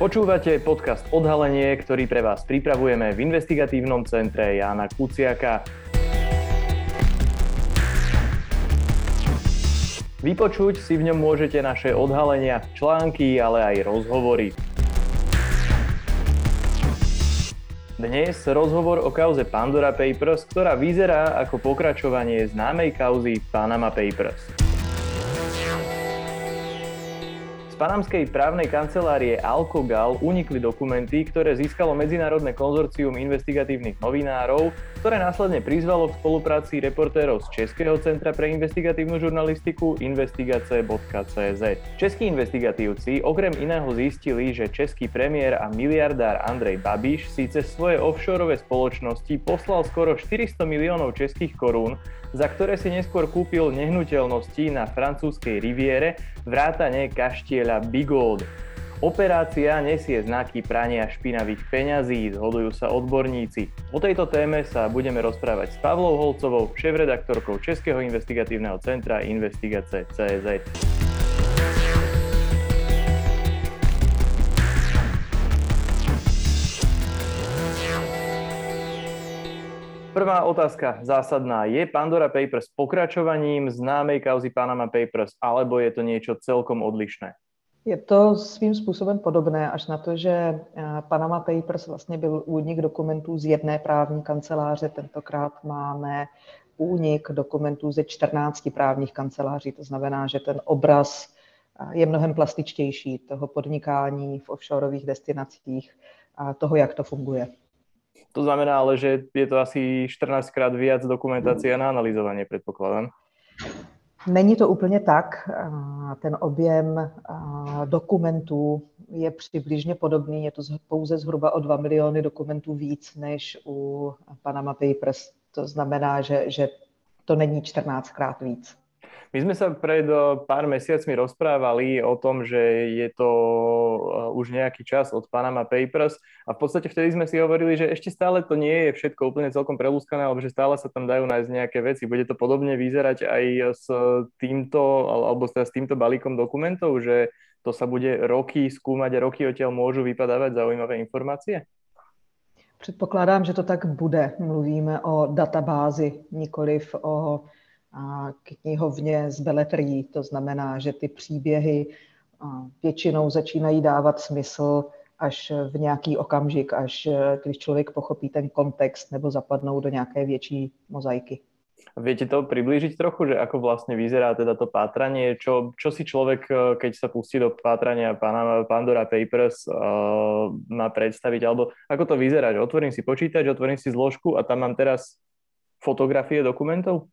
Počúvate podcast Odhalenie, ktorý pre vás pripravujeme v investigatívnom centre Jána Kuciaka. Vypočuť si v ňom môžete naše odhalenia, články, ale aj rozhovory. Dnes rozhovor o kauze Pandora Papers, ktorá vyzerá ako pokračovanie známej kauzy Panama Papers. Panamskej právnej kancelárie Alkogal unikli dokumenty, ktoré získalo medzinárodné konzorcium investigatívnych novinárov, ktoré následne prizvalo k spolupráci reportérov z Českého centra pre investigatívnu žurnalistiku investigace.cz. Českí investigatívci okrem iného zistili, že český premiér a miliardár Andrej Babiš si cez svoje offshoreové spoločnosti poslal skoro 400 miliónov českých korún, za ktoré si neskôr kúpil nehnuteľnosti na francúzskej riviere vrátane kaštieľa Bigold. Operácia nesie znaky prania špinavých peňazí, zhodujú sa odborníci. O tejto téme sa budeme rozprávať s Pavlou Holcovou, šéf-redaktorkou Českého investigatívneho centra Investigace.cz. Prvá otázka zásadná. Je Pandora Papers pokračovaním známej kauzy Panama Papers, alebo je to niečo celkom odlišné? Je to svým způsobem podobné, až na to, že eh, Panama Papers vlastně byl únik dokumentů z jedné právní kanceláře. Tentokrát máme únik dokumentů ze 14 právních kanceláří. To znamená, že ten obraz eh, je mnohem plastičtější toho podnikání v offshoreových destinacích a toho, jak to funguje. To znamená ale, že je to asi 14 krát viac dokumentácie na analyzovanie, predpokladám. Není to úplně tak. Ten objem dokumentů je přibližně podobný. Je to pouze zhruba o 2 miliony dokumentů víc než u Panama Papers. To znamená, že, že to není 14 krát víc. My sme sa pred pár mesiacmi rozprávali o tom, že je to už nejaký čas od Panama Papers a v podstate vtedy sme si hovorili, že ešte stále to nie je všetko úplne celkom prelúskané, alebo že stále sa tam dajú nájsť nejaké veci. Bude to podobne vyzerať aj s týmto, alebo teda s týmto balíkom dokumentov, že to sa bude roky skúmať a roky odtiaľ môžu vypadávať zaujímavé informácie? Předpokládám, že to tak bude. Mluvíme o databázi, nikoliv o knihovně z beletrií. To znamená, že ty příběhy většinou začínají dávat smysl až v nějaký okamžik, až když člověk pochopí ten kontext nebo zapadnou do nějaké větší mozaiky. Viete to priblížiť trochu, že ako vlastne vyzerá teda to pátranie, čo, čo si človek, keď sa pustí do pátrania Pandora Papers, uh, má predstaviť, alebo ako to vyzerá, že otvorím si počítač, otvorím si zložku a tam mám teraz fotografie dokumentov?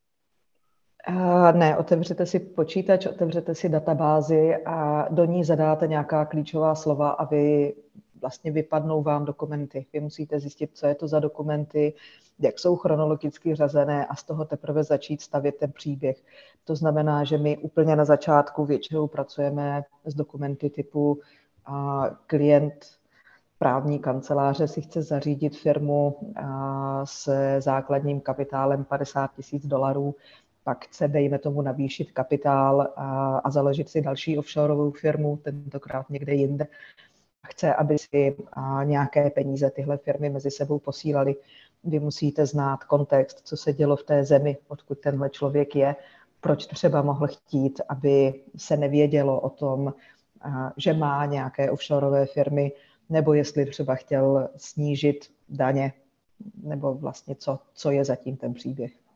Ne, otevřete si počítač, otevřete si databázi a do ní zadáte nějaká klíčová slova a vy vlastně vypadnou vám dokumenty. Vy musíte zjistit, co je to za dokumenty, jak jsou chronologicky řazené a z toho teprve začít stavět ten příběh. To znamená, že my úplně na začátku většinou pracujeme s dokumenty typu a klient právní kanceláře si chce zařídit firmu se základním kapitálem 50 tisíc dolarů pak chce, dejme tomu, navýšit kapitál a, a založit si další offshoreovou firmu, tentokrát někde jinde. Chce, aby si a, nějaké peníze tyhle firmy mezi sebou posílali. Vy musíte znát kontext, co se dělo v té zemi, odkud tenhle člověk je, proč třeba mohl chtít, aby se nevědělo o tom, a, že má nějaké offshoreové firmy, nebo jestli třeba chtěl snížit daně, nebo vlastně co, co je zatím ten příběh.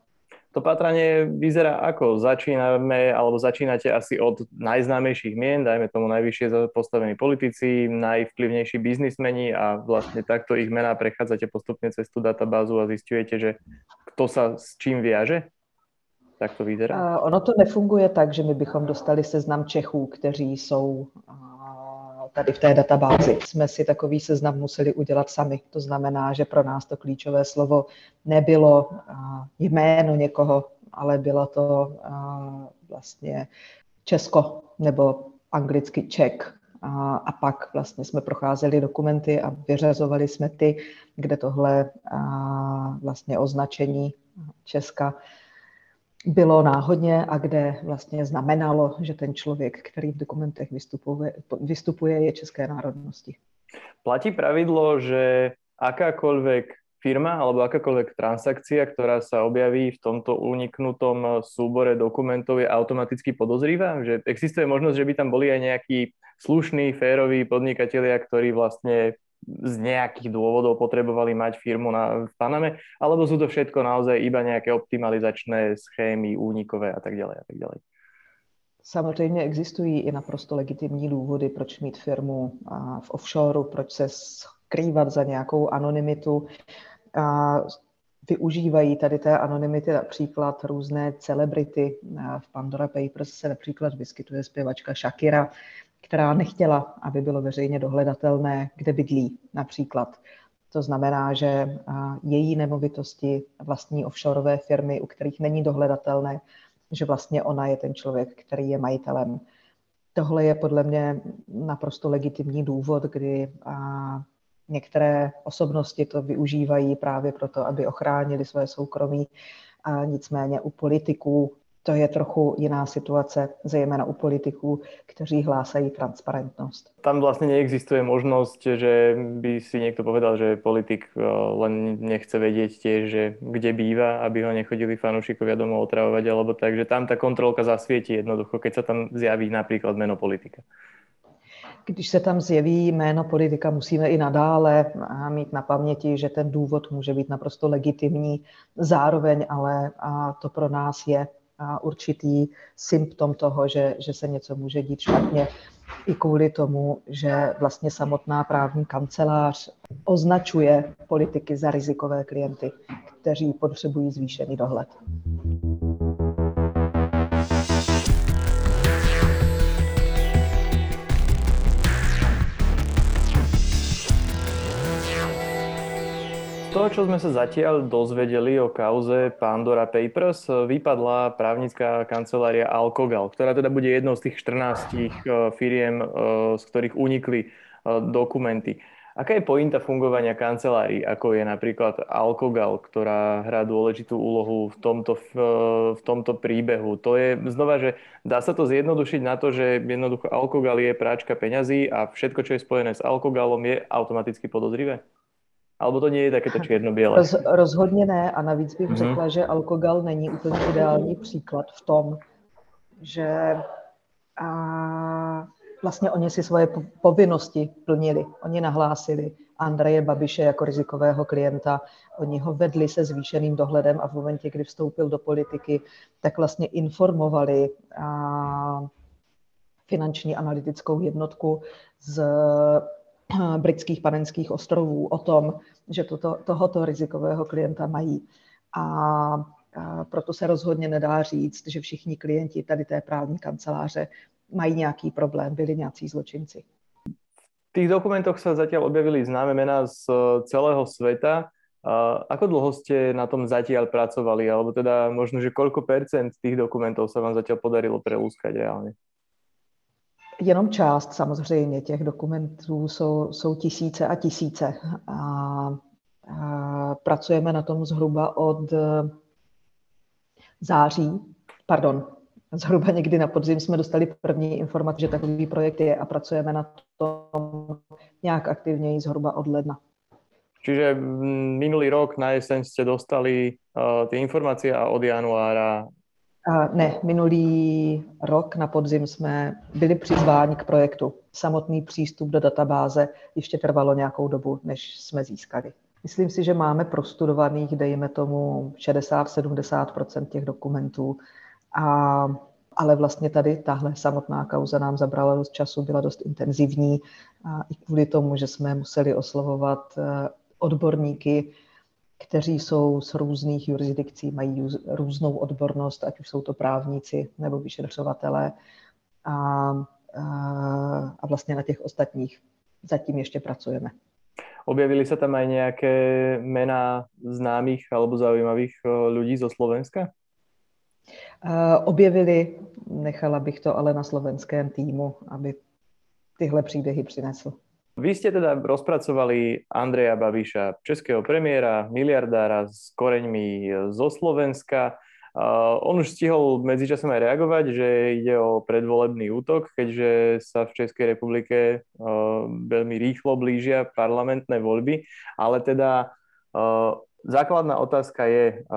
To patranie vyzerá ako? Začíname, alebo začínate asi od najznámejších mien, dajme tomu najvyššie postavení politici, najvplyvnejší biznismeni a vlastne takto ich mená prechádzate postupne cez tú databázu a zistujete, že kto sa s čím viaže? Tak to vyzerá? ono to nefunguje tak, že my bychom dostali seznam Čechů, kteří jsou tady v té databázi jsme si takový seznam museli udělat sami. To znamená, že pro nás to klíčové slovo nebylo jméno někoho, ale bylo to vlastně Česko nebo anglicky Czech. A, pak vlastně jsme procházeli dokumenty a vyřazovali jsme ty, kde tohle vlastně označení Česka bylo náhodně a kde vlastně znamenalo, že ten člověk, který v dokumentech vystupuje, vystupuje je české národnosti. Platí pravidlo, že akákoľvek firma alebo akákoľvek transakcia, ktorá sa objaví v tomto uniknutom súbore dokumentov je automaticky podozrivá? Že existuje možnosť, že by tam boli aj nejakí slušní, féroví podnikatelia, ktorí vlastne z nejakých dôvodov potrebovali mať firmu na, v Paname, alebo sú to všetko naozaj iba nejaké optimalizačné schémy únikové a tak ďalej a tak ďalej? Samozřejmě existují i naprosto legitimní důvody, proč mít firmu v offshore, proč se skrývat za nějakou anonymitu. A využívají tady té anonymity například různé celebrity. V Pandora Papers se například vyskytuje zpěvačka Shakira, která nechtěla, aby bylo veřejně dohledatelné, kde bydlí například. To znamená, že její nemovitosti vlastní offshoreové firmy, u kterých není dohledatelné, že vlastně ona je ten člověk, který je majitelem. Tohle je podle mě naprosto legitimní důvod, kdy některé osobnosti to využívají právě proto, aby ochránili své soukromí. A nicméně u politiků to je trochu jiná situace, zejména u politiků, kteří hlásají transparentnost. Tam vlastně neexistuje možnost, že by si někdo povedal, že politik eh, len nechce vědět tiež, že kde bývá, aby ho nechodili fanúšikovia domov otravovať, alebo tak, že tam ta kontrolka zasvietí jednoducho, keď sa tam zjaví například meno politika. Když se tam zjeví jméno politika, musíme i nadále mít na paměti, že ten důvod může být naprosto legitimní, zároveň ale a to pro nás je určitý symptom toho, že, že se něco může dít špatně i kvůli tomu, že vlastně samotná právní kancelář označuje politiky za rizikové klienty, kteří potřebují zvýšený dohled. Toho, čo sme sa zatiaľ dozvedeli o kauze Pandora Papers, vypadla právnická kancelária Alkogal, ktorá teda bude jednou z tých 14 eh, firiem, eh, z ktorých unikli eh, dokumenty. Aká je pointa fungovania kancelárií, ako je napríklad Alkogal, ktorá hrá dôležitú úlohu v tomto, v, v tomto príbehu? To je znova, že dá sa to zjednodušiť na to, že jednoducho Alkogal je práčka peňazí a všetko, čo je spojené s Alkogalom, je automaticky podozrivé? Alebo to nie je takéto čierno-biele? Roz, rozhodně ne a navíc bych mm-hmm. řekla, že alkogal není úplně ideální příklad v tom, že a vlastně oni si svoje povinnosti plnili. Oni nahlásili Andreje Babiše jako rizikového klienta, oni ho vedli se zvýšeným dohledem a v momentě, kdy vstoupil do politiky, tak vlastně informovali a, finanční analytickou jednotku z britských panenských ostrovů o tom, že toto, tohoto rizikového klienta mají. A, proto se rozhodně nedá říct, že všichni klienti tady té právní kanceláře mají nějaký problém, byli nějací zločinci. V tých dokumentoch sa zatiaľ objavili známe mená z celého sveta. Ako dlho ste na tom zatiaľ pracovali? Alebo teda možno, že koľko percent tých dokumentov sa vám zatiaľ podarilo prelúskať reálne? Jenom část samozřejmě těch dokumentů jsou, jsou tisíce a tisíce. A, a pracujeme na tom zhruba od září, pardon, zhruba někdy na podzim jsme dostali první informace, že takový projekt je a pracujeme na tom nějak aktivněji zhruba od ledna. Čiže minulý rok na jeseň ste dostali uh, tie informácie a od januára ne, minulý rok na podzim jsme byli přizváni k projektu. Samotný přístup do databáze ještě trvalo nějakou dobu, než jsme získali. Myslím si, že máme prostudovaných, dejme tomu, 60-70% těch dokumentů. A, ale vlastně tady tahle samotná kauza nám zabrala dost času, byla dost intenzivní a i kvůli tomu, že jsme museli oslovovat eh, odborníky, kteří jsou z různých jurisdikcí, mají různou odbornost, ať už jsou to právníci nebo vyšetřovatelé. A, a, a vlastně na těch ostatních zatím ještě pracujeme. Objavili se tam aj nějaké jména známých alebo zaujímavých eh, lidí zo Slovenska? Uh, objevili, nechala bych to ale na slovenském týmu, aby tyhle příběhy přinesl. Vy ste teda rozpracovali Andreja Babiša, českého premiéra, miliardára s koreňmi zo Slovenska. on už stihol medzičasom aj reagovať, že ide o predvolebný útok, keďže sa v Českej republike veľmi rýchlo blížia parlamentné voľby, ale teda základná otázka je,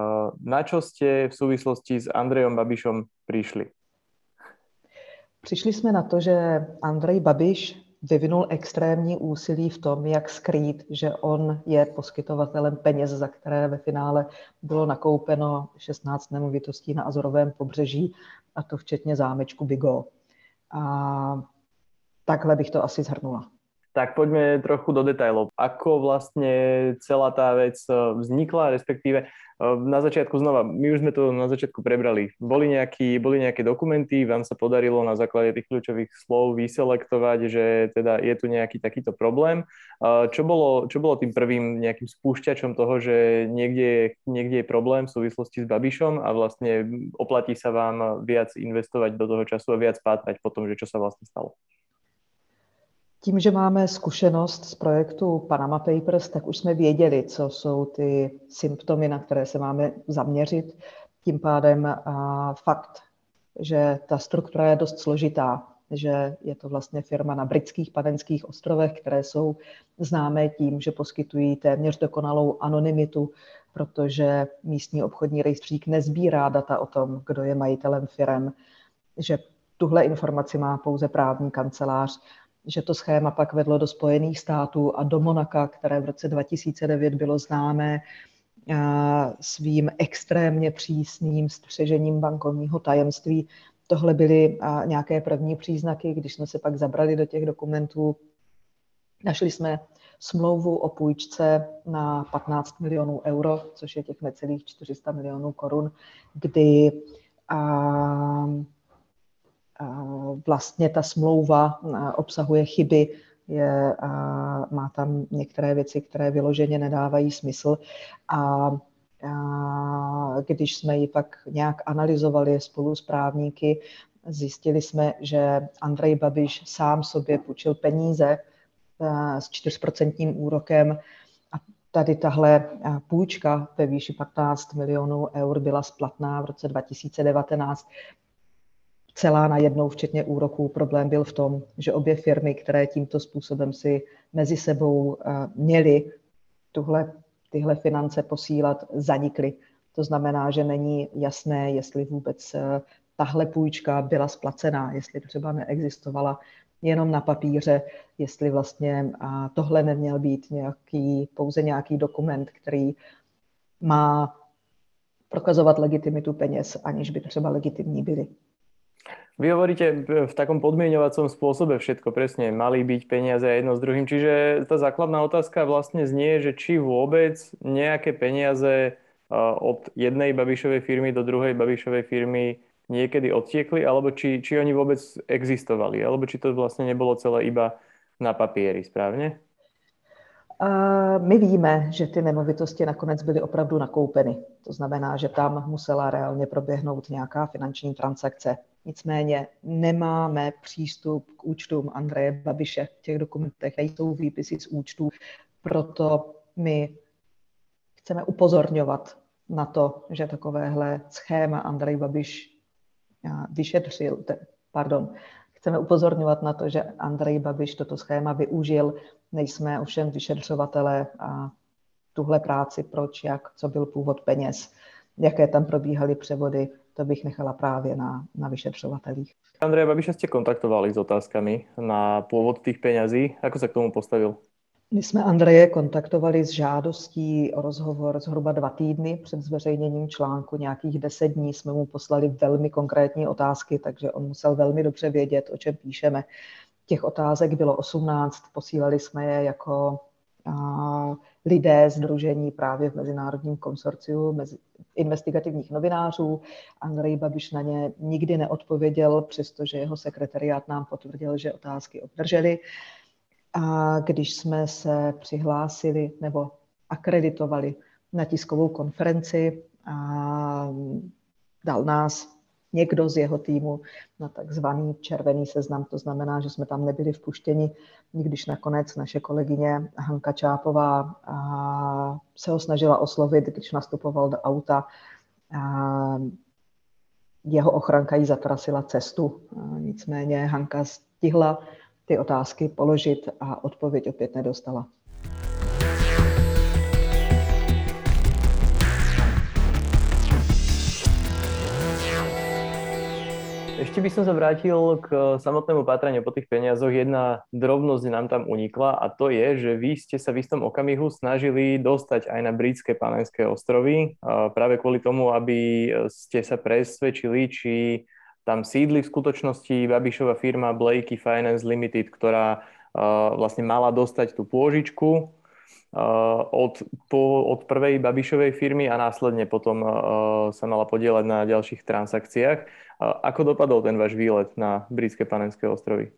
na čo ste v súvislosti s Andrejom Babišom prišli? Přišli jsme na to, že Andrej Babiš vyvinul extrémní úsilí v tom, jak skrýt, že on je poskytovatelem peněz, za které ve finále bylo nakoupeno 16 nemovitostí na Azorovém pobřeží, a to včetně zámečku Bigo. A takhle bych to asi zhrnula. Tak poďme trochu do detailov. Ako vlastne celá tá vec eh, vznikla, respektíve eh, na začiatku znova, my už sme to na začiatku prebrali. Boli, nejaký, boli nejaké dokumenty, vám sa podarilo na základe tých kľúčových slov vyselektovať, že teda je tu nejaký takýto problém. Eh, čo bolo, čo bolo tým prvým nejakým spúšťačom toho, že niekde je, niekde je problém v súvislosti s Babišom a vlastne oplatí sa vám viac investovať do toho času a viac pátrať po tom, že čo sa vlastne stalo? Tím, že máme zkušenost z projektu Panama Papers, tak už jsme věděli, co jsou ty symptomy, na které se máme zaměřit. Tím pádem fakt, že ta struktura je dost složitá, že je to vlastně firma na britských panenských ostrovech, které jsou známé tím, že poskytují téměř dokonalou anonymitu, protože místní obchodní rejstřík nezbírá data o tom, kdo je majitelem firem, že tuhle informaci má pouze právní kancelář že to schéma pak vedlo do Spojených států a do Monaka, které v roce 2009 bylo známé svým extrémně přísným střežením bankovního tajemství. Tohle byly nějaké první příznaky, když jsme se pak zabrali do těch dokumentů. Našli jsme smlouvu o půjčce na 15 milionů euro, což je těch necelých 400 milionů korun, kdy a, vlastně ta smlouva obsahuje chyby, je, má tam některé věci, které vyloženě nedávají smysl. A když jsme ji pak nějak analyzovali spolu s právníky, zjistili jsme, že Andrej Babiš sám sobě půjčil peníze s 4% úrokem. A tady tahle půjčka ve výši 15 milionů eur byla splatná v roce 2019 celá na jednou, včetně úroků. Problém byl v tom, že obě firmy, které tímto způsobem si mezi sebou eh, měly tuhle, tyhle finance posílat, zanikly. To znamená, že není jasné, jestli vůbec eh, tahle půjčka byla splacená, jestli třeba neexistovala jenom na papíře, jestli vlastně tohle neměl být nějaký, pouze nějaký dokument, který má prokazovat legitimitu peněz, aniž by třeba legitimní byly. Vy hovoríte v takom podmienovacom spôsobe všetko, presne, mali byť peniaze jedno s druhým, čiže tá základná otázka vlastne znie, že či vôbec nejaké peniaze od jednej Babišovej firmy do druhej Babišovej firmy niekedy odtiekli, alebo či, či oni vôbec existovali, alebo či to vlastne nebolo celé iba na papieri, správně? My víme, že ty nemovitosti nakonec byly opravdu nakoupeny. To znamená, že tam musela reálně proběhnout nějaká finanční transakce. Nicméně nemáme přístup k účtům Andreje Babiše. V těch dokumentech nejsou výpisy z účtů, proto my chceme upozorňovat na to, že takovéhle schéma Andrej Babiš vyšetřil, pardon, chceme upozorňovat na to, že Andrej Babiš toto schéma využil. Nejsme ovšem vyšetřovatelé a tuhle práci, proč, jak, co byl původ peněz, jaké tam probíhaly převody, to bych nechala právě na, na vyšetřovatelích. Andreja Babiša ste kontaktovali s otázkami na původ těch penězí. Ako se k tomu postavil? My jsme Andreje kontaktovali s žádostí o rozhovor zhruba dva týdny před zveřejněním článku. Nějakých deset dní jsme mu poslali velmi konkrétní otázky, takže on musel velmi dobře vědět, o čem píšeme. Těch otázek bylo 18, posílali jsme je jako lidé združení právě v Mezinárodním konsorciu mezi investigativních novinářů. Andrej Babiš na ně nikdy neodpověděl, přestože jeho sekretariát nám potvrdil, že otázky obdrželi. A když jsme se přihlásili nebo akreditovali na tiskovou konferenci, a dal nás někdo z jeho týmu na takzvaný červený seznam. To znamená, že jsme tam nebyli vpuštěni, když nakonec naše kolegyně Hanka Čápová se ho snažila oslovit, když nastupoval do auta. jeho ochranka jí zatrasila cestu. Nicméně Hanka stihla ty otázky položit a odpověď opět nedostala. Ešte by som sa vrátil k samotnému pátraniu po tých peniazoch. Jedna drobnosť nám tam unikla a to je, že vy ste sa v istom okamihu snažili dostať aj na britské panenské ostrovy práve kvôli tomu, aby ste sa presvedčili, či tam sídli v skutočnosti Babišova firma Blakey Finance Limited, ktorá vlastne mala dostať tú pôžičku od, po, od prvej Babišovej firmy a následne potom sa mala podielať na ďalších transakciách. Ako dopadol ten váš výlet na britské panenské ostrovy?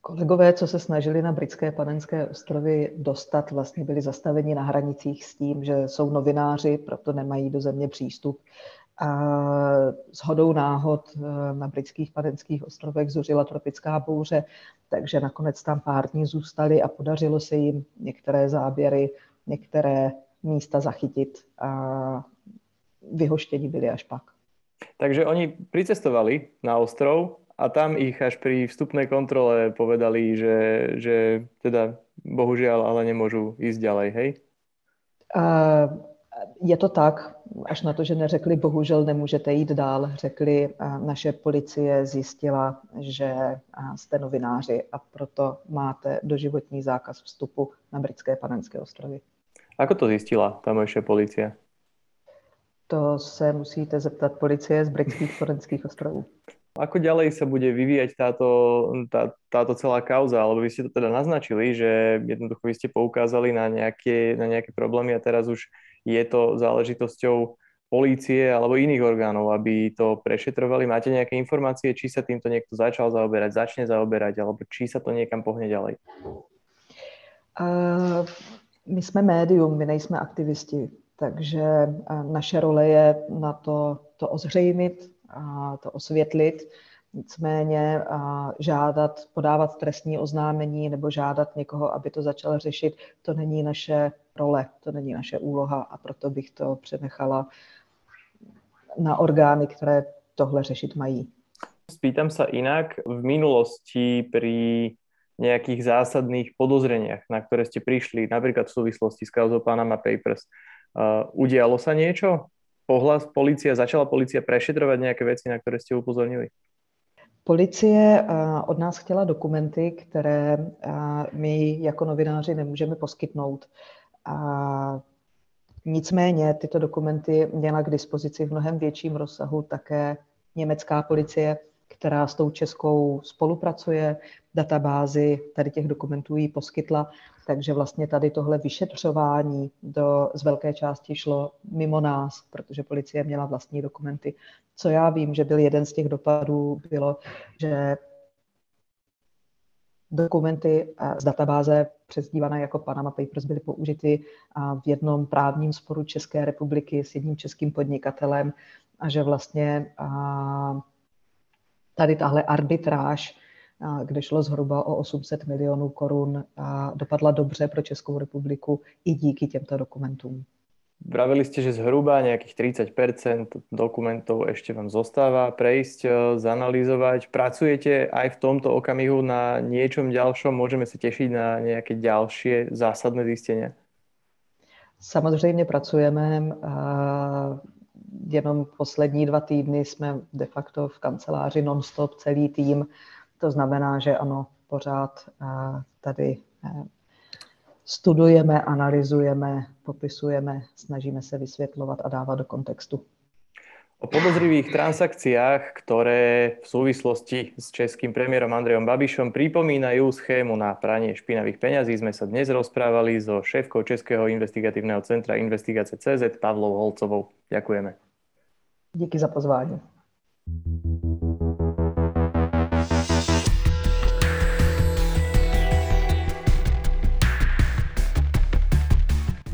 Kolegové, co se snažili na britské panenské ostrovy dostat, vlastně byli zastaveni na hranicích s tím, že jsou novináři, proto nemají do země přístup. A s hodou náhod eh, na britských panenských ostrovech zuřila tropická bouře, takže nakonec tam pár dní zůstali a podařilo se jim některé záběry, některé místa zachytit a vyhoštění byli až pak. Takže oni pricestovali na ostrov a tam ich až pri vstupnej kontrole povedali, že, že teda bohužiaľ ale nemôžu ísť ďalej, hej? Uh, je to tak, až na to, že neřekli, bohužel nemůžete jít dál, řekli, naše policie zjistila, že jste novináři a proto máte doživotní zákaz vstupu na britské panenské ostrovy. Ako to zjistila tamojšia policia? To se musíte zeptat policie z britských panenských ostrovů. Ako ďalej sa bude vyvíjať táto, tá, táto celá kauza? Alebo vy ste to teda naznačili, že jednoducho vy ste poukázali na nejaké, na nejaké problémy a teraz už je to záležitosťou polície alebo iných orgánov, aby to prešetrovali? Máte nejaké informácie, či sa týmto niekto začal zaoberať, začne zaoberať, alebo či sa to niekam pohne ďalej? Uh, my jsme médium, my nejsme aktivisti, takže naše role je na to, to ozřejmit, to osvětlit, nicméně žádat, podávat trestní oznámení nebo žádat někoho, aby to začal řešit, to není naše role, to není naše úloha a proto bych to přenechala na orgány, které tohle řešit mají. Spýtam sa inak, v minulosti pri nejakých zásadných podozreniach, na ktoré ste prišli, napríklad v súvislosti s kauzou Panama Papers, uh, udialo sa niečo? pohľad policia, začala policia prešetrovať nejaké veci, na ktoré ste upozornili? Policie od nás chtěla dokumenty, které my jako novináři nemůžeme poskytnout. A nicméně tyto dokumenty měla k dispozici v mnohem větším rozsahu také německá policie, která s tou českou spolupracuje, databázi tady těch dokumentů jí poskytla, takže vlastně tady tohle vyšetřování do, z velké části šlo mimo nás, protože policie měla vlastní dokumenty. Co já vím, že byl jeden z těch dopadů, bylo, že dokumenty z databáze přezdívané jako Panama Papers byly použity v jednom právním sporu České republiky s jedním českým podnikatelem a že vlastně tady tahle arbitráž, kde šlo zhruba o 800 milionů korun, dopadla dobře pro Českou republiku i díky těmto dokumentům. Vravili ste, že zhruba nejakých 30% dokumentov ešte vám zostáva prejsť, e, zanalýzovať. Pracujete aj v tomto okamihu na niečom ďalšom? Môžeme sa tešiť na nejaké ďalšie zásadné zistenia? Samozřejmě pracujeme jenom poslední dva týdny jsme de facto v kanceláři non-stop celý tým. To znamená, že ano, pořád tady studujeme, analyzujeme, popisujeme, snažíme se vysvětlovat a dávat do kontextu. O podozrivých transakciách, ktoré v súvislosti s českým premiérom Andrejom Babišom pripomínajú schému na pranie špinavých peňazí, sme sa dnes rozprávali so šéfkou Českého investigatívneho centra Investigace CZ Pavlou Holcovou. Ďakujeme. Díky za pozvání.